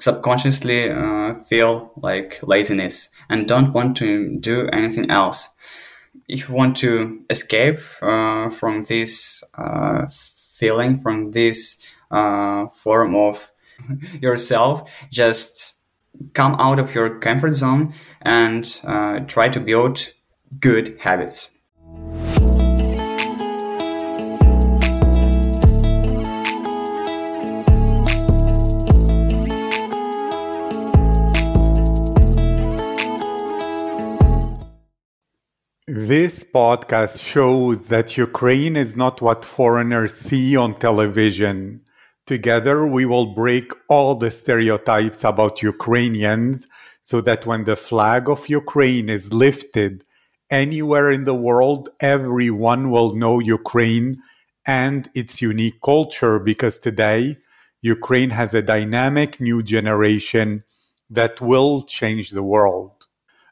subconsciously uh, feel like laziness and don't want to do anything else. If you want to escape uh, from this uh, feeling, from this uh, form of yourself, just come out of your comfort zone and uh, try to build good habits. This podcast shows that Ukraine is not what foreigners see on television. Together, we will break all the stereotypes about Ukrainians so that when the flag of Ukraine is lifted anywhere in the world, everyone will know Ukraine and its unique culture because today, Ukraine has a dynamic new generation that will change the world.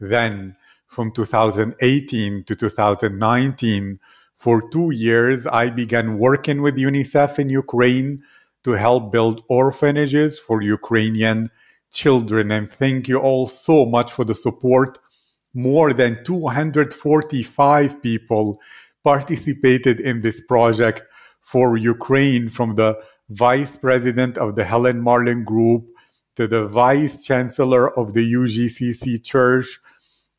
Then, from 2018 to 2019, for two years, I began working with UNICEF in Ukraine to help build orphanages for Ukrainian children. And thank you all so much for the support. More than 245 people participated in this project for Ukraine from the vice president of the Helen Marlen Group to the vice chancellor of the UGCC Church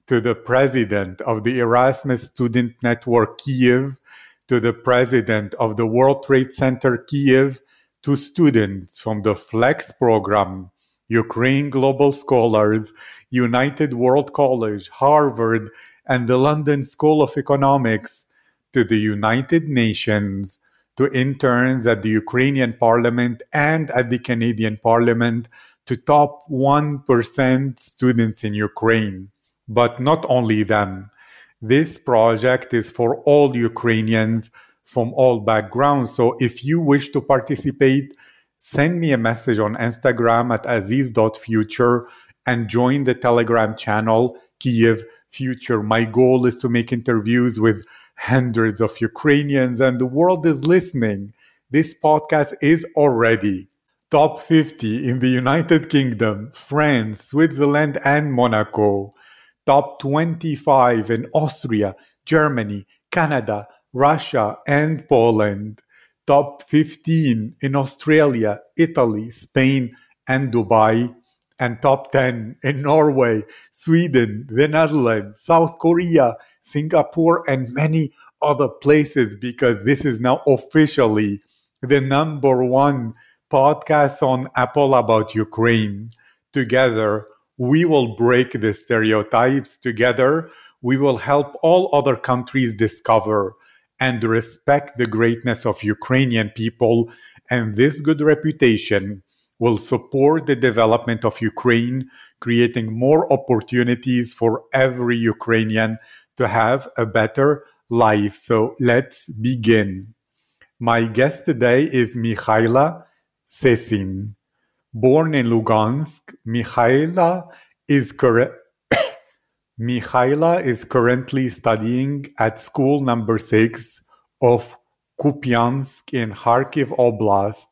to the president of the Erasmus Student Network Kiev, to the president of the World Trade Center Kiev, to students from the FLEX program, Ukraine Global Scholars, United World College, Harvard, and the London School of Economics, to the United Nations, to interns at the Ukrainian Parliament and at the Canadian Parliament, to top 1% students in Ukraine but not only them. This project is for all Ukrainians from all backgrounds. So if you wish to participate, send me a message on Instagram at aziz.future and join the Telegram channel Kiev Future. My goal is to make interviews with hundreds of Ukrainians, and the world is listening. This podcast is already top 50 in the United Kingdom, France, Switzerland, and Monaco top 25 in Austria, Germany, Canada, Russia, and Poland, top 15 in Australia, Italy, Spain, and Dubai, and top 10 in Norway, Sweden, the Netherlands, South Korea, Singapore, and many other places because this is now officially the number one podcast on Apple about Ukraine. Together, we will break the stereotypes together. We will help all other countries discover and respect the greatness of Ukrainian people. And this good reputation will support the development of Ukraine, creating more opportunities for every Ukrainian to have a better life. So let's begin. My guest today is Mikhaila Sesin. Born in Lugansk, Mikhaila is correct. Is currently studying at school number six of Kupiansk in Kharkiv Oblast.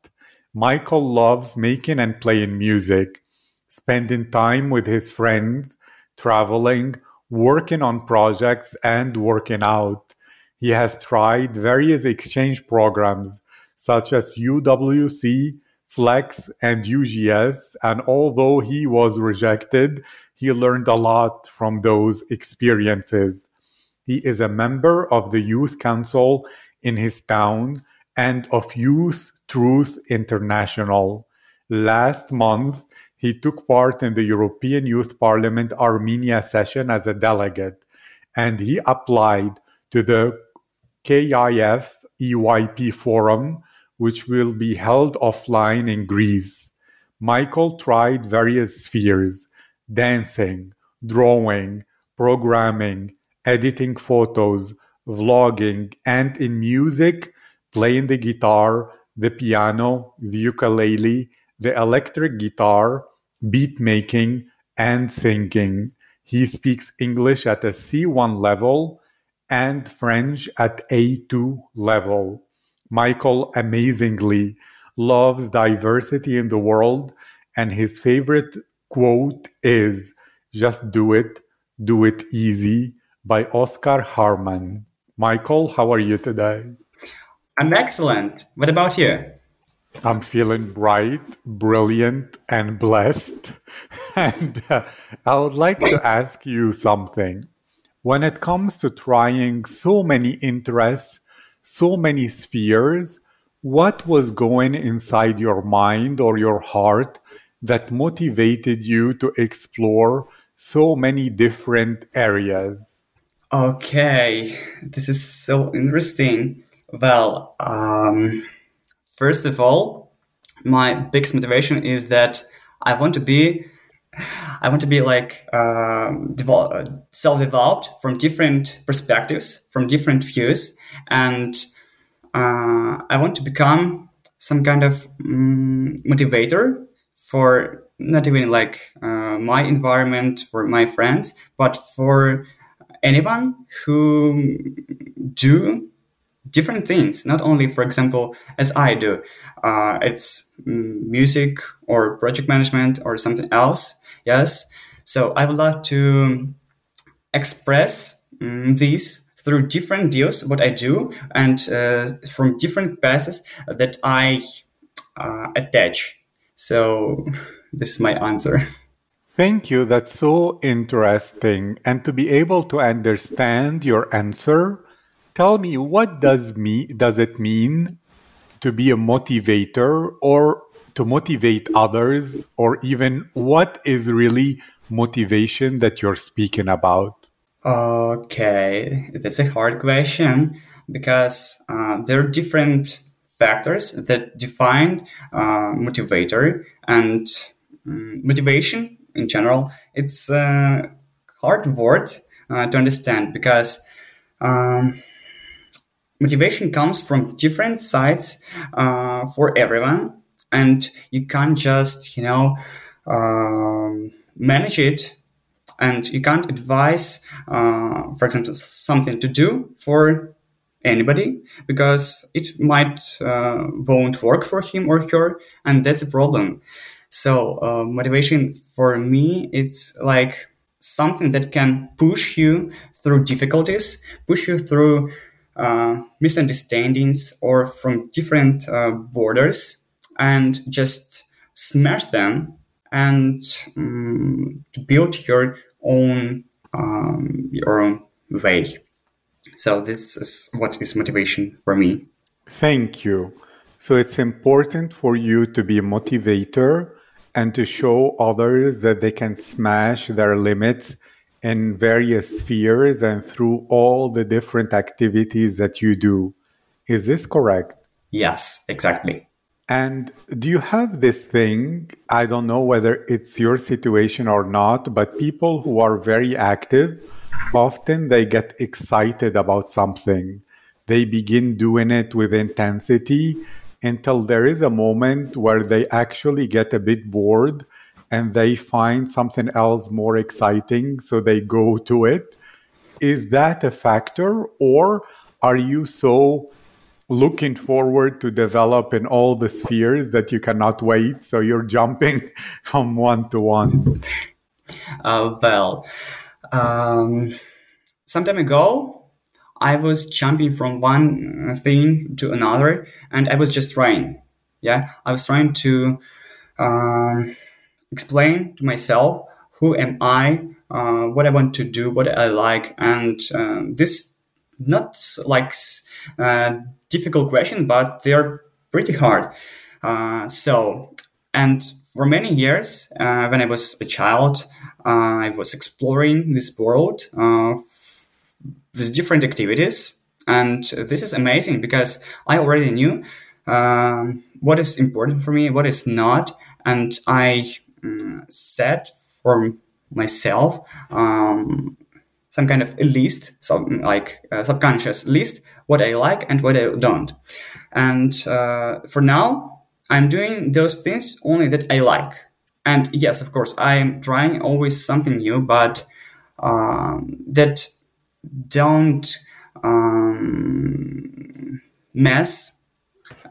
Michael loves making and playing music, spending time with his friends, traveling, working on projects, and working out. He has tried various exchange programs such as UWC, Flex, and UGS. And although he was rejected, he learned a lot from those experiences. He is a member of the Youth Council in his town and of Youth Truth International. Last month, he took part in the European Youth Parliament Armenia session as a delegate, and he applied to the KIF EYP forum which will be held offline in Greece. Michael tried various spheres dancing, drawing, programming, editing photos, vlogging, and in music, playing the guitar, the piano, the ukulele, the electric guitar, beat making, and singing. He speaks English at a C1 level and French at A2 level. Michael amazingly loves diversity in the world, and his favorite quote is just do it, do it easy by Oscar Harman. Michael, how are you today? I'm excellent. What about you? I'm feeling bright, brilliant, and blessed. And uh, I would like to ask you something. When it comes to trying so many interests, so many spheres, what was going inside your mind or your heart that motivated you to explore so many different areas? Okay, this is so interesting. Well, um, first of all, my biggest motivation is that I want to be, I want to be like um, develop, self-developed from different perspectives, from different views, and uh, I want to become some kind of um, motivator for not even like uh, my environment, for my friends, but for anyone who do different things. Not only, for example, as I do, uh, it's music or project management or something else. Yes. So I would like to express um, these through different deals, what I do, and uh, from different passes that I uh, attach. So this is my answer. Thank you. That's so interesting. And to be able to understand your answer, tell me what does me does it mean to be a motivator or to motivate others or even what is really motivation that you're speaking about? Okay, that's a hard question because uh, there are different factors that define uh, motivator and um, motivation in general. It's a hard word uh, to understand because um, motivation comes from different sides uh, for everyone, and you can't just you know um, manage it and you can't advise, uh, for example, something to do for anybody because it might uh, won't work for him or her, and that's a problem. So uh, motivation for me, it's like something that can push you through difficulties, push you through uh, misunderstandings or from different uh, borders, and just smash them and um, build your own um, your own way. So this is what is motivation for me. Thank you. So it's important for you to be a motivator and to show others that they can smash their limits in various spheres and through all the different activities that you do. Is this correct? Yes, exactly. And do you have this thing? I don't know whether it's your situation or not, but people who are very active, often they get excited about something. They begin doing it with intensity until there is a moment where they actually get a bit bored and they find something else more exciting. So they go to it. Is that a factor? Or are you so looking forward to develop in all the spheres that you cannot wait. So you're jumping from one to one. Uh, well, um, some time ago, I was jumping from one thing to another, and I was just trying. Yeah, I was trying to um, explain to myself who am I, uh, what I want to do, what I like, and uh, this not like uh, difficult question, but they're pretty hard. Uh, so, and for many years, uh, when I was a child, uh, I was exploring this world uh, with different activities. And this is amazing because I already knew um, what is important for me, what is not. and I um, set for myself um, some kind of a list, some like a subconscious list, what I like and what I don't. And uh, for now, I'm doing those things only that I like. And yes, of course, I'm trying always something new, but um, that don't um, mess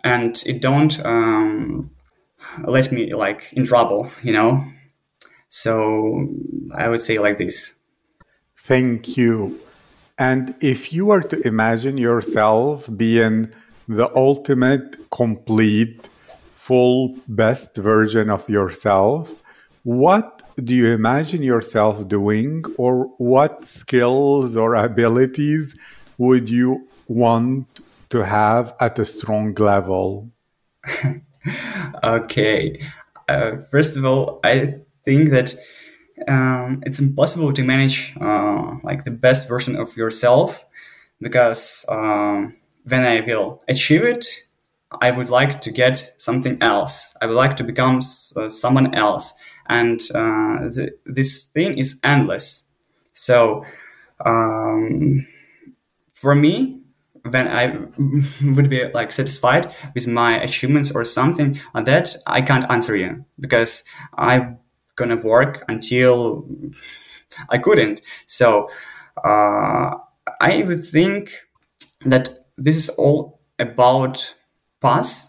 and it don't um, let me like in trouble, you know. So I would say like this. Thank you. And if you were to imagine yourself being the ultimate, complete, full, best version of yourself, what do you imagine yourself doing, or what skills or abilities would you want to have at a strong level? okay. Uh, first of all, I think that um, it's impossible to manage uh, like the best version of yourself because um, when I will achieve it, I would like to get something else. I would like to become uh, someone else, and uh, th- this thing is endless. So, um, for me, when I would be like satisfied with my achievements or something like that, I can't answer you because I'm gonna work until I couldn't. So uh, I would think that this is all about paths.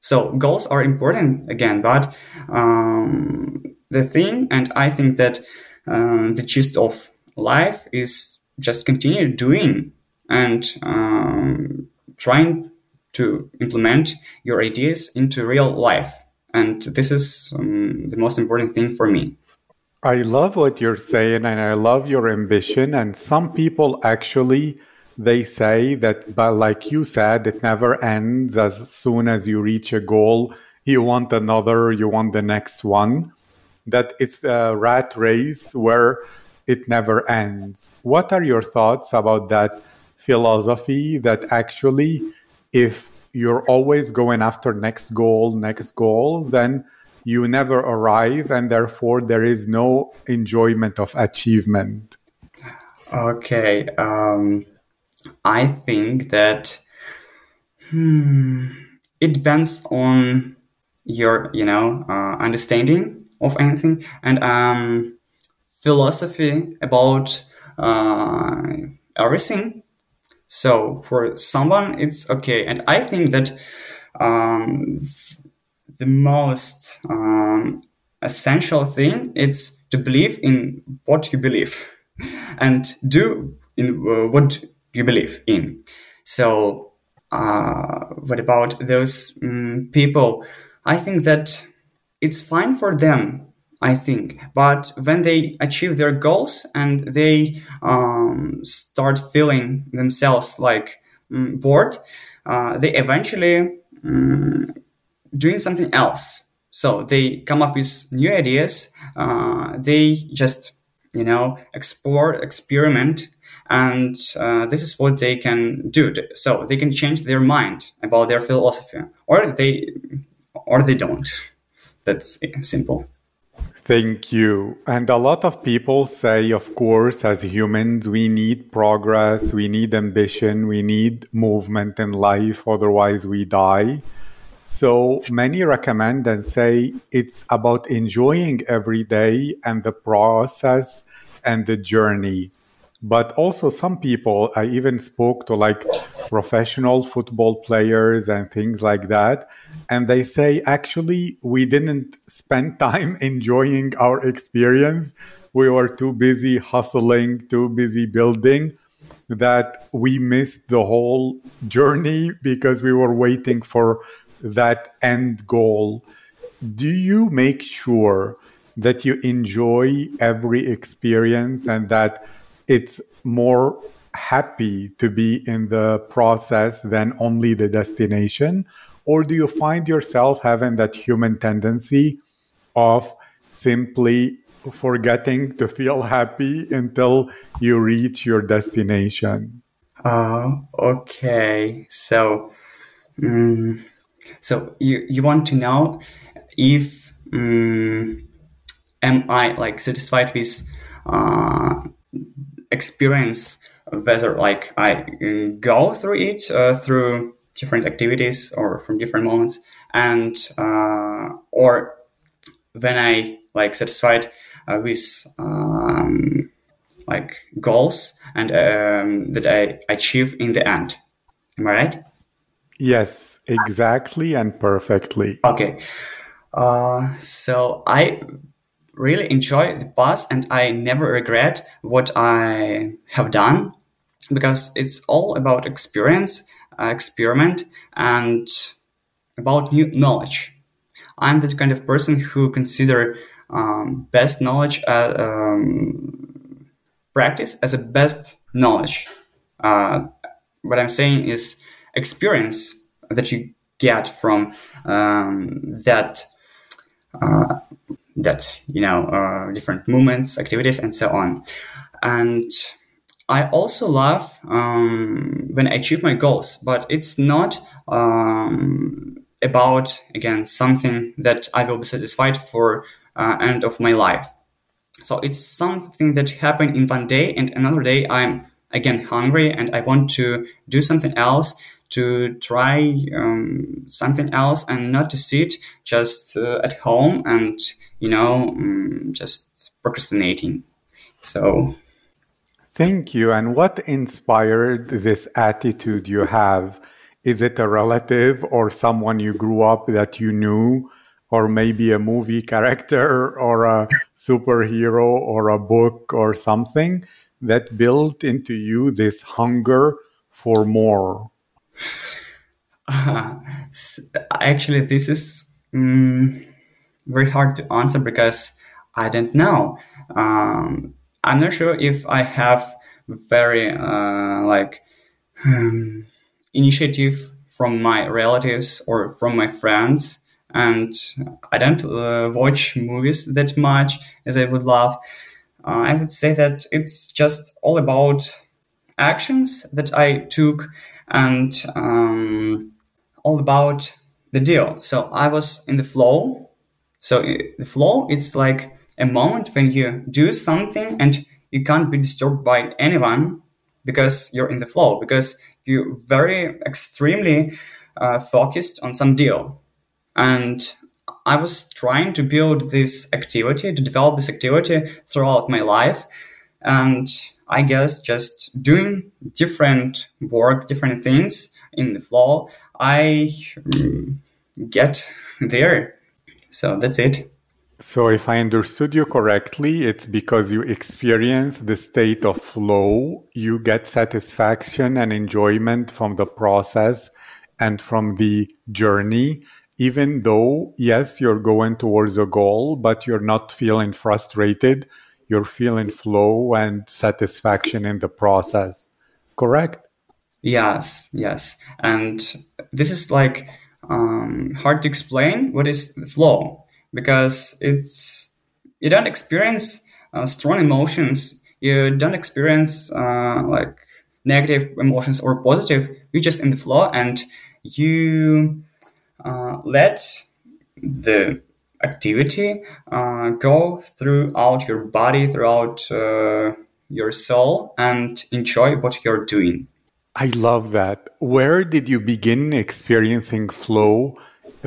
So goals are important again, but um, the thing, and I think that um, the gist of life is just continue doing and um, trying to implement your ideas into real life. And this is um, the most important thing for me. I love what you're saying and I love your ambition. And some people actually they say that but like you said it never ends as soon as you reach a goal you want another you want the next one that it's a rat race where it never ends what are your thoughts about that philosophy that actually if you're always going after next goal next goal then you never arrive and therefore there is no enjoyment of achievement. Okay um, i think that hmm, it depends on your you know uh, understanding of anything and um, philosophy about uh, everything so for someone, it's okay. And I think that um, the most um, essential thing is to believe in what you believe and do in uh, what you believe in. So uh, what about those um, people? I think that it's fine for them I think. But when they achieve their goals and they um, start feeling themselves like um, bored, uh, they eventually um, doing something else. So they come up with new ideas. Uh, they just you know explore, experiment, and uh, this is what they can do. So they can change their mind about their philosophy, or they or they don't. That's simple. Thank you. And a lot of people say, of course, as humans, we need progress, we need ambition, we need movement in life, otherwise, we die. So many recommend and say it's about enjoying every day and the process and the journey but also some people i even spoke to like professional football players and things like that and they say actually we didn't spend time enjoying our experience. We were too busy hustling too busy building that we missed the whole journey because we were waiting for that end goal. Do you make sure that you enjoy every experience and that it's more happy to be in the process than only the destination? Or do you find yourself having that human tendency of simply forgetting to feel happy until you reach your destination? Uh, okay. So, um, so you, you want to know if um, am I like satisfied with uh, experience whether like I go through it uh, through different activities or from different moments and uh, or when I like satisfied uh, with um, like goals and um, that I achieve in the end. Am I right? Yes, exactly and perfectly. Okay. Uh, so I really enjoy the past and I never regret what I have done because it's all about experience, uh, experiment, and about new knowledge. I'm the kind of person who consider um, best knowledge uh, um, practice as a best knowledge. Uh, what I'm saying is experience that you get from um, that uh, that you know uh, different movements, activities, and so on. And I also love um, when I achieve my goals, but it's not um, about again something that I will be satisfied for uh, end of my life. So it's something that happened in one day, and another day I'm again hungry and I want to do something else to try um, something else and not to sit just uh, at home and you know um, just procrastinating. So thank you. And what inspired this attitude you have? Is it a relative or someone you grew up that you knew? Or maybe a movie character or a superhero or a book or something that built into you this hunger for more uh, actually, this is um, very hard to answer because I don't know. Um, I'm not sure if I have very uh, like um, initiative from my relatives or from my friends, and I don't uh, watch movies that much as I would love. Uh, I would say that it's just all about actions that I took and um, all about the deal. So I was in the flow. So the flow, it's like a moment when you do something and you can't be disturbed by anyone because you're in the flow, because you're very extremely uh, focused on some deal. And I was trying to build this activity, to develop this activity throughout my life. And I guess just doing different work, different things in the flow, I um, get there. So that's it. So, if I understood you correctly, it's because you experience the state of flow, you get satisfaction and enjoyment from the process and from the journey, even though, yes, you're going towards a goal, but you're not feeling frustrated you're feeling flow and satisfaction in the process. Correct? Yes, yes. And this is like um, hard to explain what is flow because it's you don't experience uh, strong emotions. You don't experience uh, like negative emotions or positive. You're just in the flow and you uh, let the activity uh, go throughout your body, throughout uh, your soul, and enjoy what you're doing. I love that. Where did you begin experiencing flow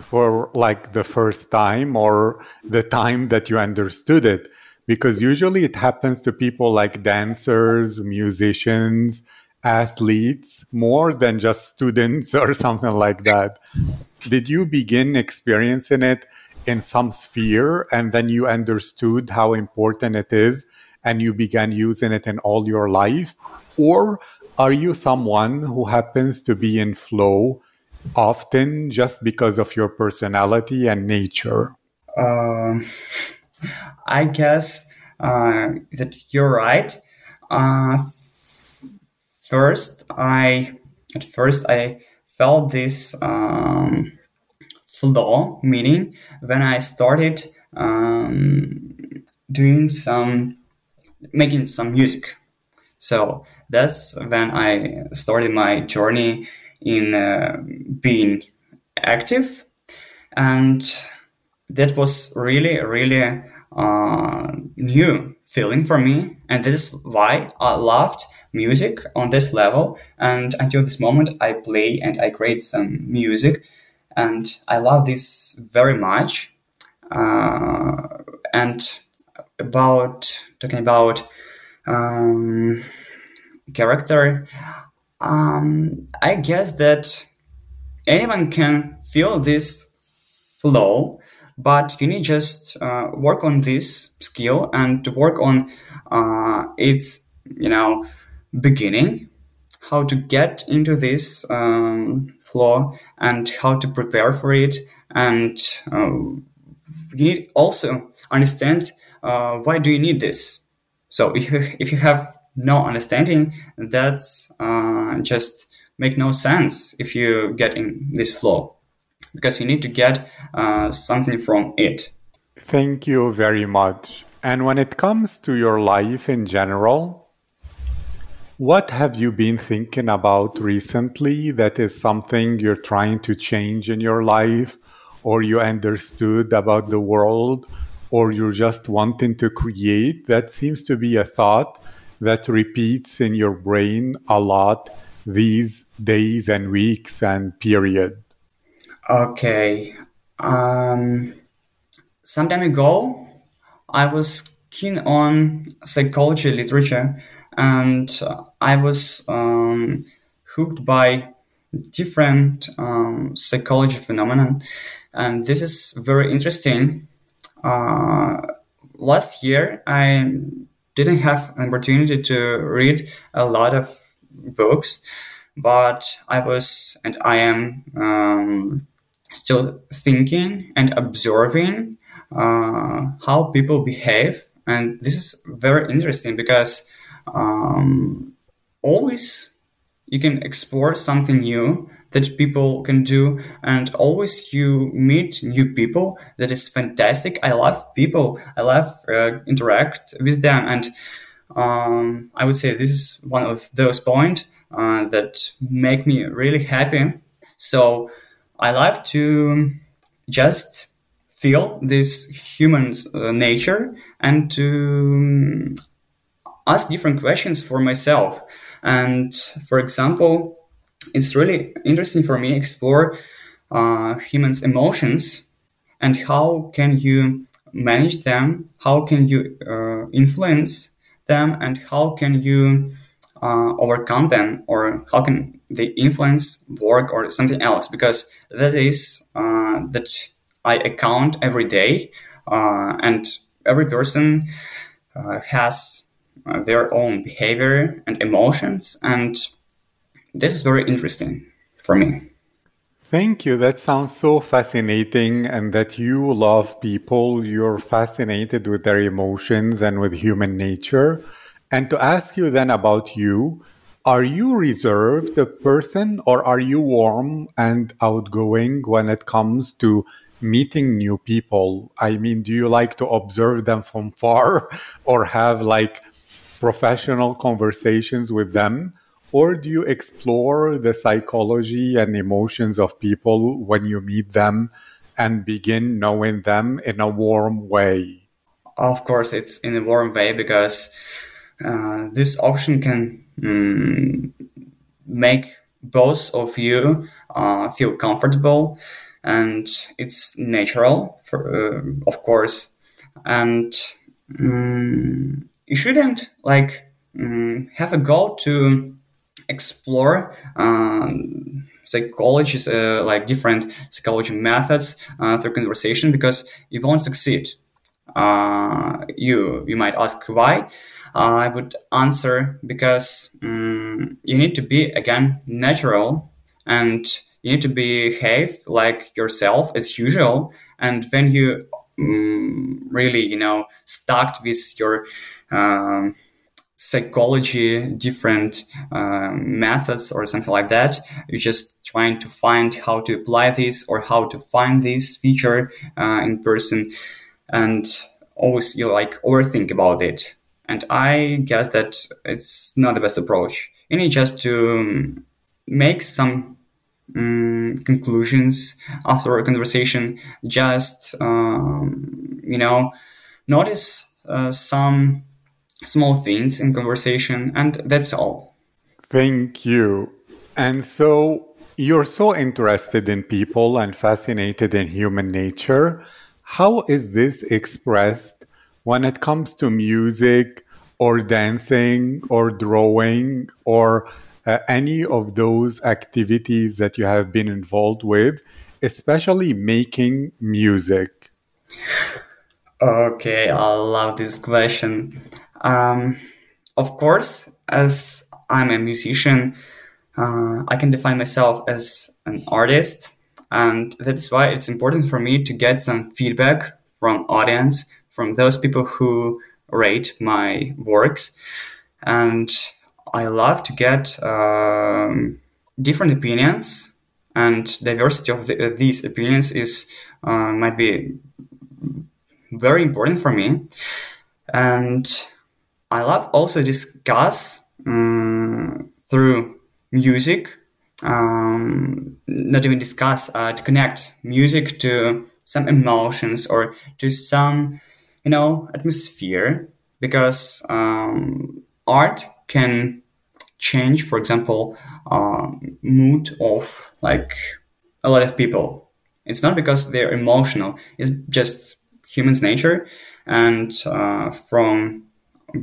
for like the first time or the time that you understood it? Because usually it happens to people like dancers, musicians, athletes, more than just students or something like that. Did you begin experiencing it in some sphere and then you understood how important it is and you began using it in all your life? Or are you someone who happens to be in flow often just because of your personality and nature? Uh, I guess uh, that you're right. Uh, first, I at first I felt this um, flow, meaning when I started um, doing some, making some music. So that's when I started my journey in uh, being active. And that was really, really uh, new feeling for me. And this is why I loved music on this level. And until this moment, I play and I create some music. And I love this very much. Uh, and about talking about um, character, um, I guess that anyone can feel this flow, but you need just uh, work on this skill and to work on uh, its, you know, beginning, how to get into this um, flow and how to prepare for it. And uh, you need also understand uh, why do you need this. So if you, if you have no understanding, that's uh, just make no sense if you get in this flow because you need to get uh, something from it. Thank you very much. And when it comes to your life in general, what have you been thinking about recently that is something you're trying to change in your life or you understood about the world or you're just wanting to create? That seems to be a thought that repeats in your brain a lot these days and weeks and period? Okay. Um, some time ago, I was keen on psychology literature and I was um, hooked by different um, psychology phenomena. And this is very interesting. Uh, last year, I didn't have an opportunity to read a lot of books, but I was and I am um, still thinking and observing uh, how people behave, and this is very interesting because um, always you can explore something new that people can do and always you meet new people that is fantastic. I love people. I love uh, interact with them and um, i would say this is one of those points uh, that make me really happy. So i love to just feel this human uh, nature and to ask different questions for myself. And for example it's really interesting for me explore uh, humans emotions and how can you manage them how can you uh, influence them and how can you uh, overcome them or how can they influence work or something else? Because that is uh, that i account every day uh, and every person uh, their own behavior and emotions and this is very interesting for me. Thank you. That sounds so fascinating. And that you love people, you're fascinated with their emotions and with human nature. And to ask you then about you, are you reserved a person or are you warm and outgoing when it comes to meeting new people? I mean, do you like to observe them from far or have like professional conversations with them? or do you explore the psychology and emotions of people when you meet them and begin knowing them in a warm way? Of course, it's in a warm way because uh, this option can mm, make both of you uh, feel comfortable and it's natural, for, uh, of course. And mm, you shouldn't like mm, have a goal to explore um, psychology, uh, like different psychology methods uh, through conversation because you won't succeed. Uh, you you might ask why. I would answer because um, you need to be again natural and you need to behave like yourself as usual. And when you um, really you know stuck with your um, psychology, different um, methods or something like that. You're just trying to find how to apply this or how to find this feature uh, in person. And always you like overthink about it. And I guess that it's not the best approach. You need just to make some um, conclusions after a conversation. Just um, you know, notice uh, some small things in conversation, and that's all. Thank you. And so you're so interested in people and fascinated in human nature. How is this expressed when it comes to music or dancing or drawing or uh, any of those activities that you have been involved with, especially making music? Okay, I love this question. Um, of course, as I'm a musician, uh, I can define myself as an artist, and that's why it's important for me to get some feedback from audience, from those people who rate my works, and I love to get um, different opinions, and diversity of the, uh, these opinions is uh, might be very important for me, and I love also discuss um, through music, um, not even discuss, uh, to connect music to some emotions or to some, you know, atmosphere because um, art can change, for example, uh, mood of like a lot of people. It's not because they're emotional. It's just human's nature. And uh, from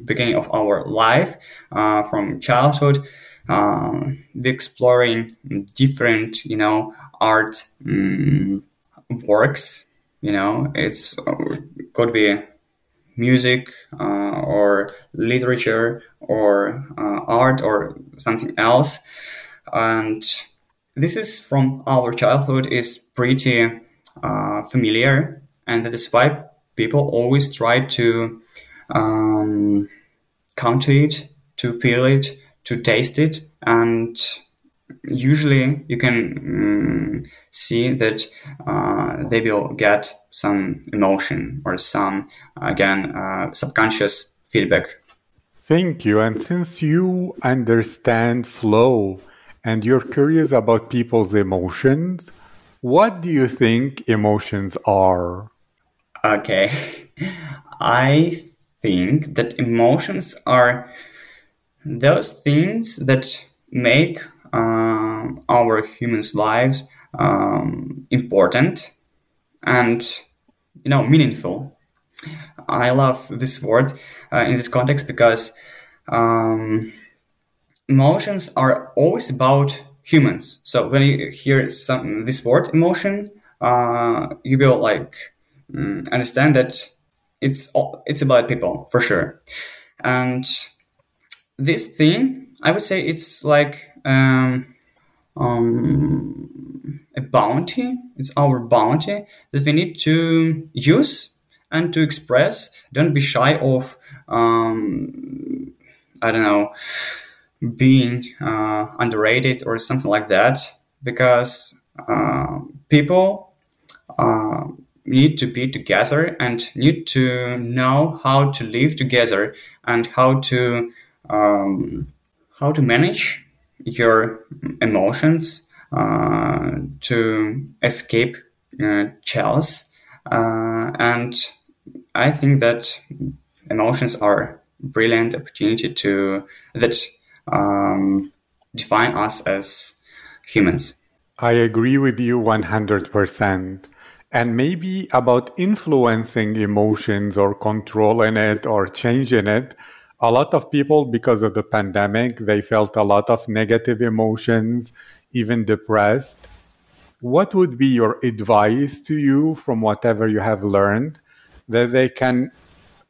beginning of our life, uh, from childhood, um, exploring different, you know, art um, works. You know, it's uh, could be music uh, or literature or uh, art or something else, and this is from our childhood is pretty uh, familiar, and that is why people always try to um, come to it, to peel it, to taste it and usually you can um, see that uh, they will get some emotion or some again uh, subconscious feedback. Thank you. And since you understand flow and you're curious about people's emotions what do you think emotions are? Okay. I think that emotions are those things that make uh, our humans' lives um, important and you know meaningful. I love this word uh, in this context because um, emotions are always about humans. So when you hear some this word emotion, uh, you will like um, understand that it's it's about people for sure, and this thing, I would say it's like um, um, a bounty. It's our bounty that we need to use and to express. Don't be shy of, um, I don't know, being uh, underrated or something like that, because uh, people uh, need to be together and need to know how to live together and how to um, how to manage your emotions uh, to escape uh, chills. Uh, and I think that emotions are brilliant opportunity to that um, define us as humans. I agree with you 100%. And maybe about influencing emotions or controlling it or changing it, a lot of people, because of the pandemic, they felt a lot of negative emotions, even depressed. What would be your advice to you from whatever you have learned that they can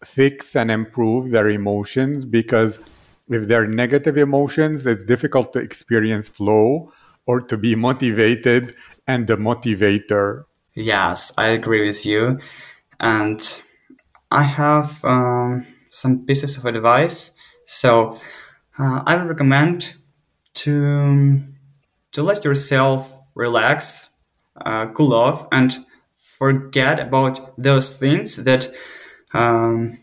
fix and improve their emotions? Because if they're negative emotions, it's difficult to experience flow or to be motivated and the motivator. Yes, I agree with you. And I have um, some pieces of advice. So uh, I would recommend to to let yourself relax, uh, cool off, and forget about those things that um,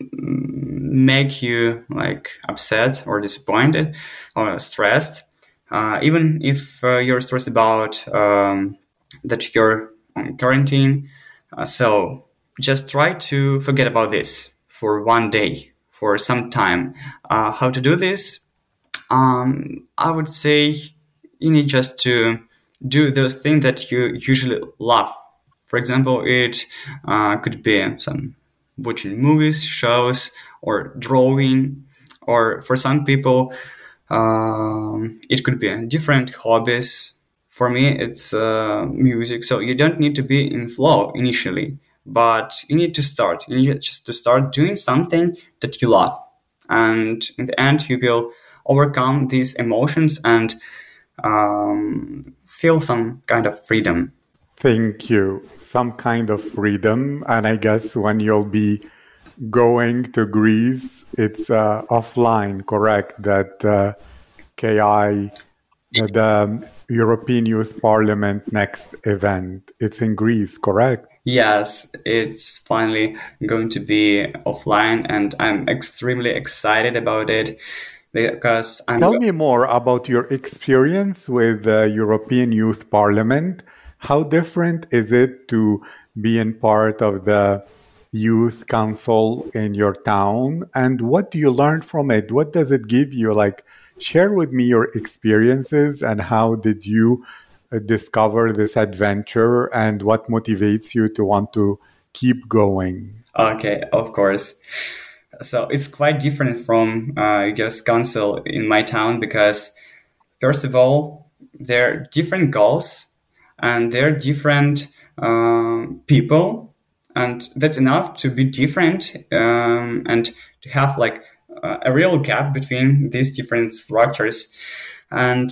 make you like upset or disappointed or stressed. uh, even if uh, you're stressed about um, that you're on quarantine. Uh, so just try to forget about this for one day, for some time. Uh, how to do this? Um, I would say you need just to do those things that you usually love. For example, it uh, could be some watching movies, shows, or drawing, or for some people, um, it could be different hobbies. For me, it's uh, music. So you don't need to be in flow initially, but you need to start. You need just to start doing something that you love, and in the end, you will overcome these emotions and um, feel some kind of freedom. Thank you. Some kind of freedom. And I guess when you'll be going to Greece, it's uh, offline, correct? That uh, KI, the European Youth Parliament next event, it's in Greece, correct? Yes, it's finally going to be offline, and I'm extremely excited about it because I'm Tell me more about your experience with the European Youth Parliament. How different is it to be in part of the youth council in your town and what do you learn from it? What does it give you? Like share with me your experiences and how did you uh, discover this adventure and what motivates you to want to keep going? Okay, of course so it's quite different from uh, just council in my town because first of all there are different goals and there are different um, people and that's enough to be different um, and to have like uh, a real gap between these different structures. And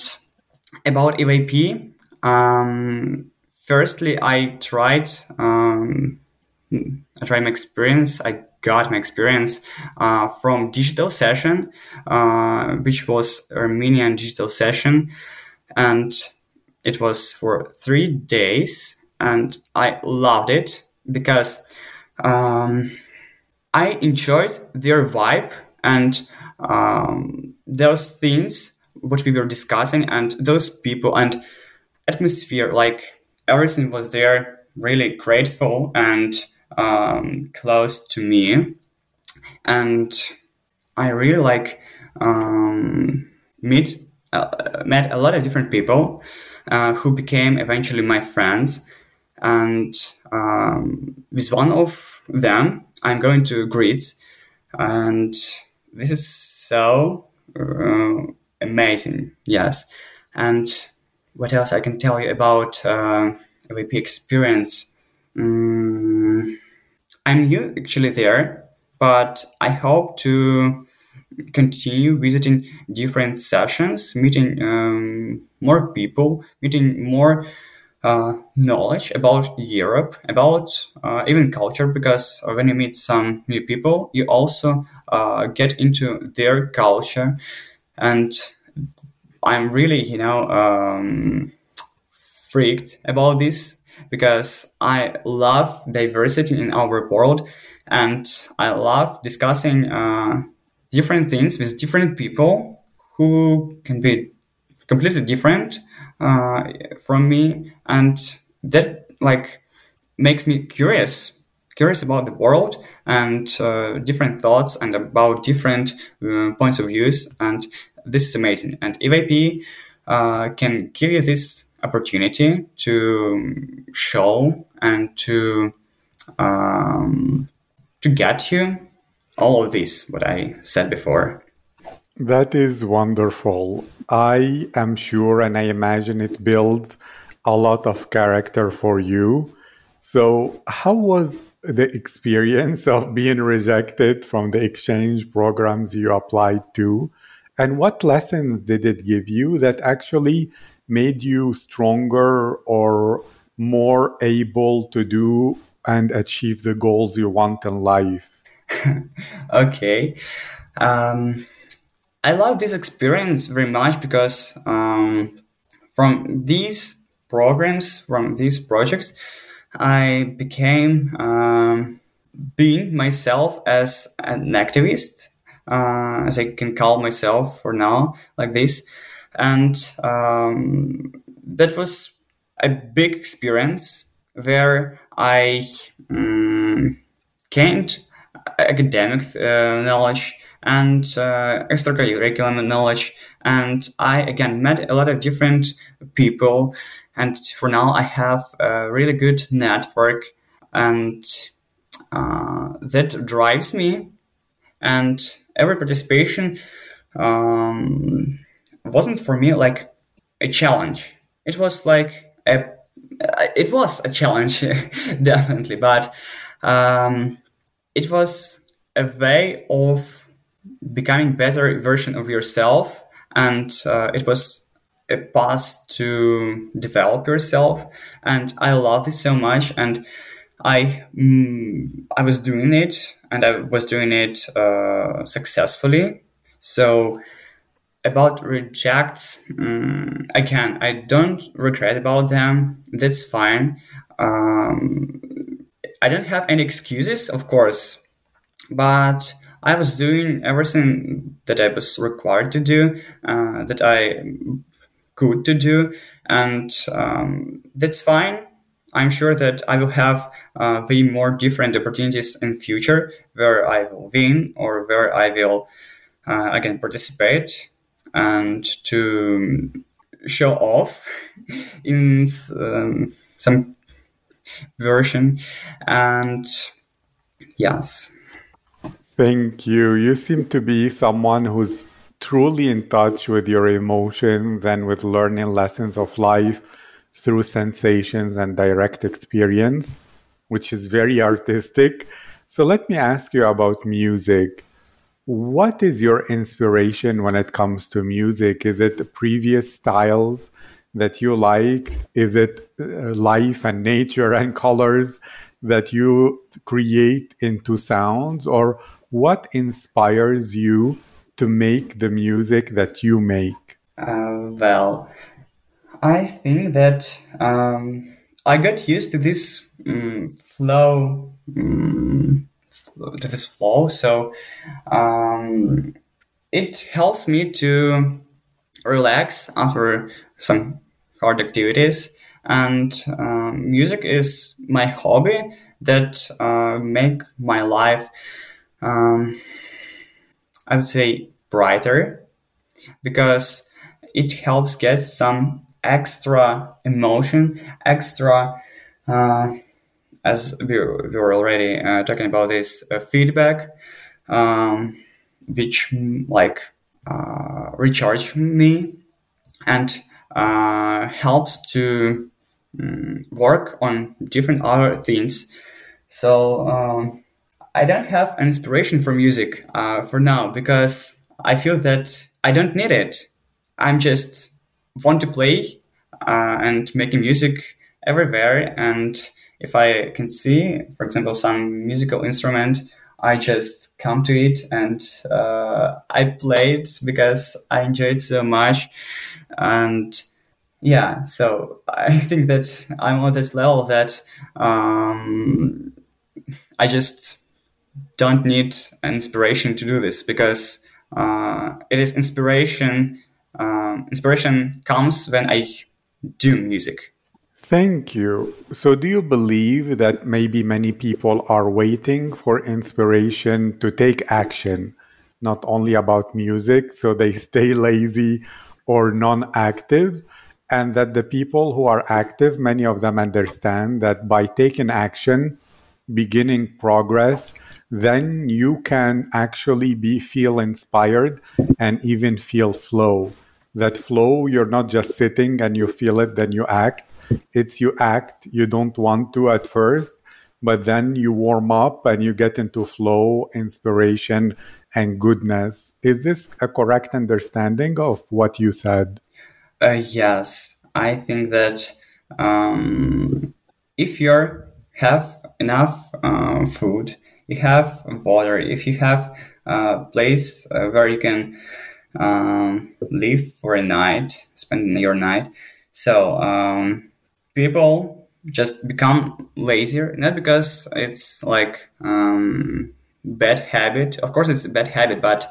about evap um, firstly i tried um, i tried my experience i got my experience uh, from digital session, uh, which was Armenian digital session, and it was for three days, and I loved it because um, I enjoyed their vibe and um, those things what we were discussing and those people and atmosphere like everything was there really grateful and um, close to me, and I really like um, meet uh, met a lot of different people uh, who became eventually my friends, and um, with one of them, I'm going to Greece, and this is so uh, amazing. Yes, and what else I can tell you about uh, EYP experience? Mm, I'm new actually there, but I hope to continue visiting different sessions, meeting um, more people, meeting more knowledge about Europe, about uh, even culture, because when you meet some new people, you also uh, get into their culture. And I'm really, you know, um, freaked about this because I love diversity in our world and I love discussing uh, different things with different people who can be completely different uh, from me and that like makes me curious curious about the world and uh, different thoughts and about different uh, points of views and this is amazing and evap uh, can give you this opportunity to show and to um, to get you all of this what I said before. That is wonderful. I am sure and I imagine it builds a lot of character for you. So, how was the experience of being rejected from the exchange programs you applied to? And what lessons did it give you that actually made you stronger or more able to do and achieve the goals you want in life? okay. Um, I love this experience very much because um, from these programs, from these projects, I became um, being myself as an activist, uh, as I can call myself for now, like this. And um, that was a big experience where I um, gained academic uh, knowledge and uh, extracurricular knowledge. And I again met a lot of different people. And for now, I have a really good network, and uh, that drives me. And every participation um, wasn't for me like a challenge. It was like a, it was a challenge, definitely, but um, it was a way of becoming better version of yourself and uh, it was a path to develop yourself and i love this so much and i mm, i was doing it and i was doing it uh, successfully. So about rejects um, again i don't regret about them. That's fine. Um, i don't have any excuses of course but I was doing everything that I was required to do, uh, that I could to do, and um, that's fine. I'm sure that I will have uh, way more different opportunities in future where I will win or where I will uh, again participate and to show off in um, some version and yes Thank you. You seem to be someone who's truly in touch with your emotions and with learning lessons of life through sensations and direct experience, which is very artistic. So let me ask you about music. What is your inspiration when it comes to music? Is it previous styles that you like? Is it uh, life and nature and colors that you create into sounds? Or what inspires you to make the music that you make? Uh, well, I think that um, I got used to this um, flow, um, to this flow. So um, it helps me to relax after some hard activities. And um, music is my hobby that uh, make my life um, I would say brighter because it helps get some extra emotion, extra, uh, as we, we were already uh, talking about this uh, feedback, um, which like uh, recharge me and uh, helps to um, work on different other things. So um, I don't have an inspiration for music uh, for now because I feel that I don't need it. I'm just want to play uh, and making music everywhere. And if I can see, for example, some musical instrument, I just come to it and uh, I play it because I enjoy it so much. And yeah, so I think that I'm on that level that um, I just don't need inspiration to do this because uh, it is inspiration. Um, inspiration comes when I do music. Thank you. So, do you believe that maybe many people are waiting for inspiration to take action, not only about music, so they stay lazy or non active? And that the people who are active, many of them understand that by taking action, beginning progress, then you can actually be feel inspired and even feel flow. That flow you're not just sitting and you feel it then you act. It's you act you don't want to at first but then you warm up and you get into flow inspiration and goodness. Is this a correct understanding of what you said? Uh, yes. I think that um, if you have enough uh, food you have water, if you have a place uh, where you can um, live for a night, spend your night. So um, people just become lazier, not because it's like um, bad habit. Of course, it's a bad habit, but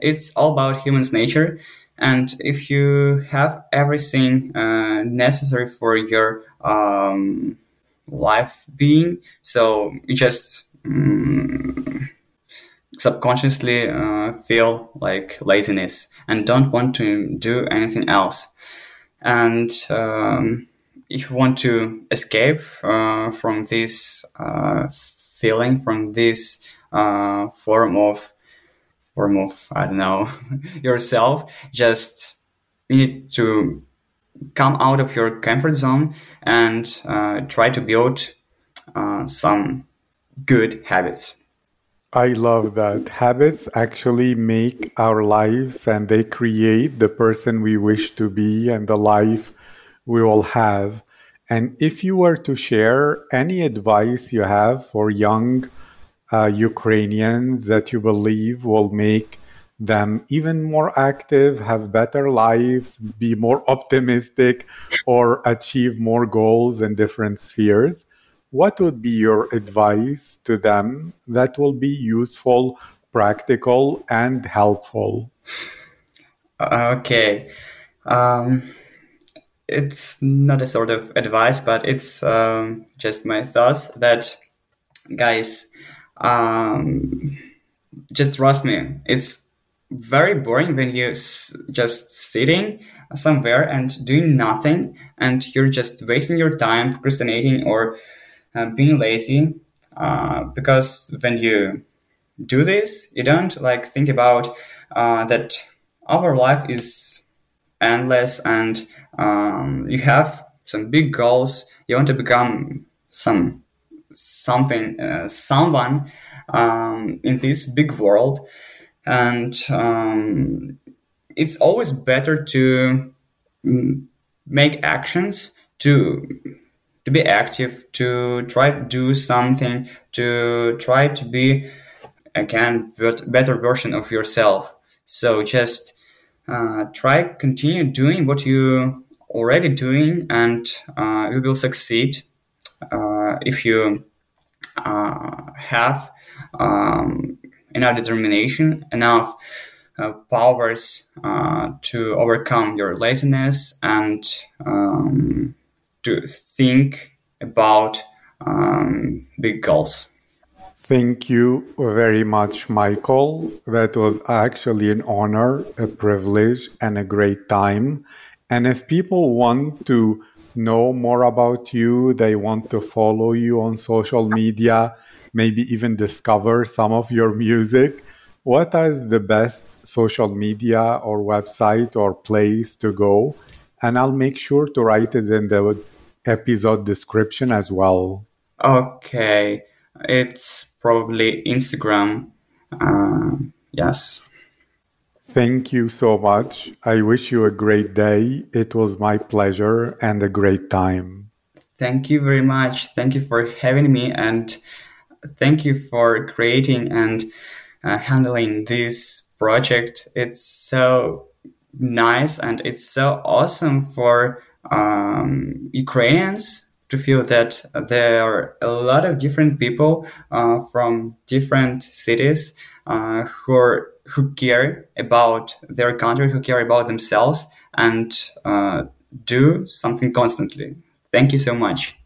it's all about humans' nature. And if you have everything uh, necessary for your um, life being, so you just um, subconsciously uh, feel like laziness and don't want to do anything else. And um, if you want to escape uh, from this uh, feeling, from this uh, form of form of I don't know yourself, just you need to come out of your comfort zone and uh, try to build uh, some good habits. I love that. Habits actually make our lives and they create the person we wish to be and the life we will have. And if you were to share any advice you have for young uh, Ukrainians that you believe will make them even more active, have better lives, be more optimistic, or achieve more goals in different spheres, what would be your advice to them that will be useful, practical, and helpful? Okay. Um, it's not a sort of advice, but it's um, just my thoughts that, guys, um, just trust me. It's very boring when you're just sitting somewhere and doing nothing and you're just wasting your time procrastinating or uh, being lazy uh, because when you do this you don't like think about uh, that our life is endless and um, you have some big goals. You want to become some something uh, someone um, in this big world and um, it's always better to make actions to to be active to try to do something to try to be again better version of yourself. So just uh, try continue doing what you already doing and uh, you will succeed uh, if you uh, have um, enough determination, enough uh, powers uh, to overcome your laziness and um, to think about um, big goals. Thank you very much, Michael. That was actually an honor, a privilege, and a great time. And if people want to know more about you, they want to follow you on social media, maybe even discover some of your music, what is the best social media or website or place to go? And I'll make sure to write it in the episode description as well. Okay, it's probably Instagram. Uh, yes. Thank you so much. I wish you a great day. It was my pleasure and a great time. Thank you very much. Thank you for having me and thank you for creating and uh, handling this project. It's so nice and it's so awesome for um, Ukrainians to feel that there are a lot of different people uh, from different cities uh, who are who care about their country, who care about themselves, and uh, do something constantly. Thank you so much.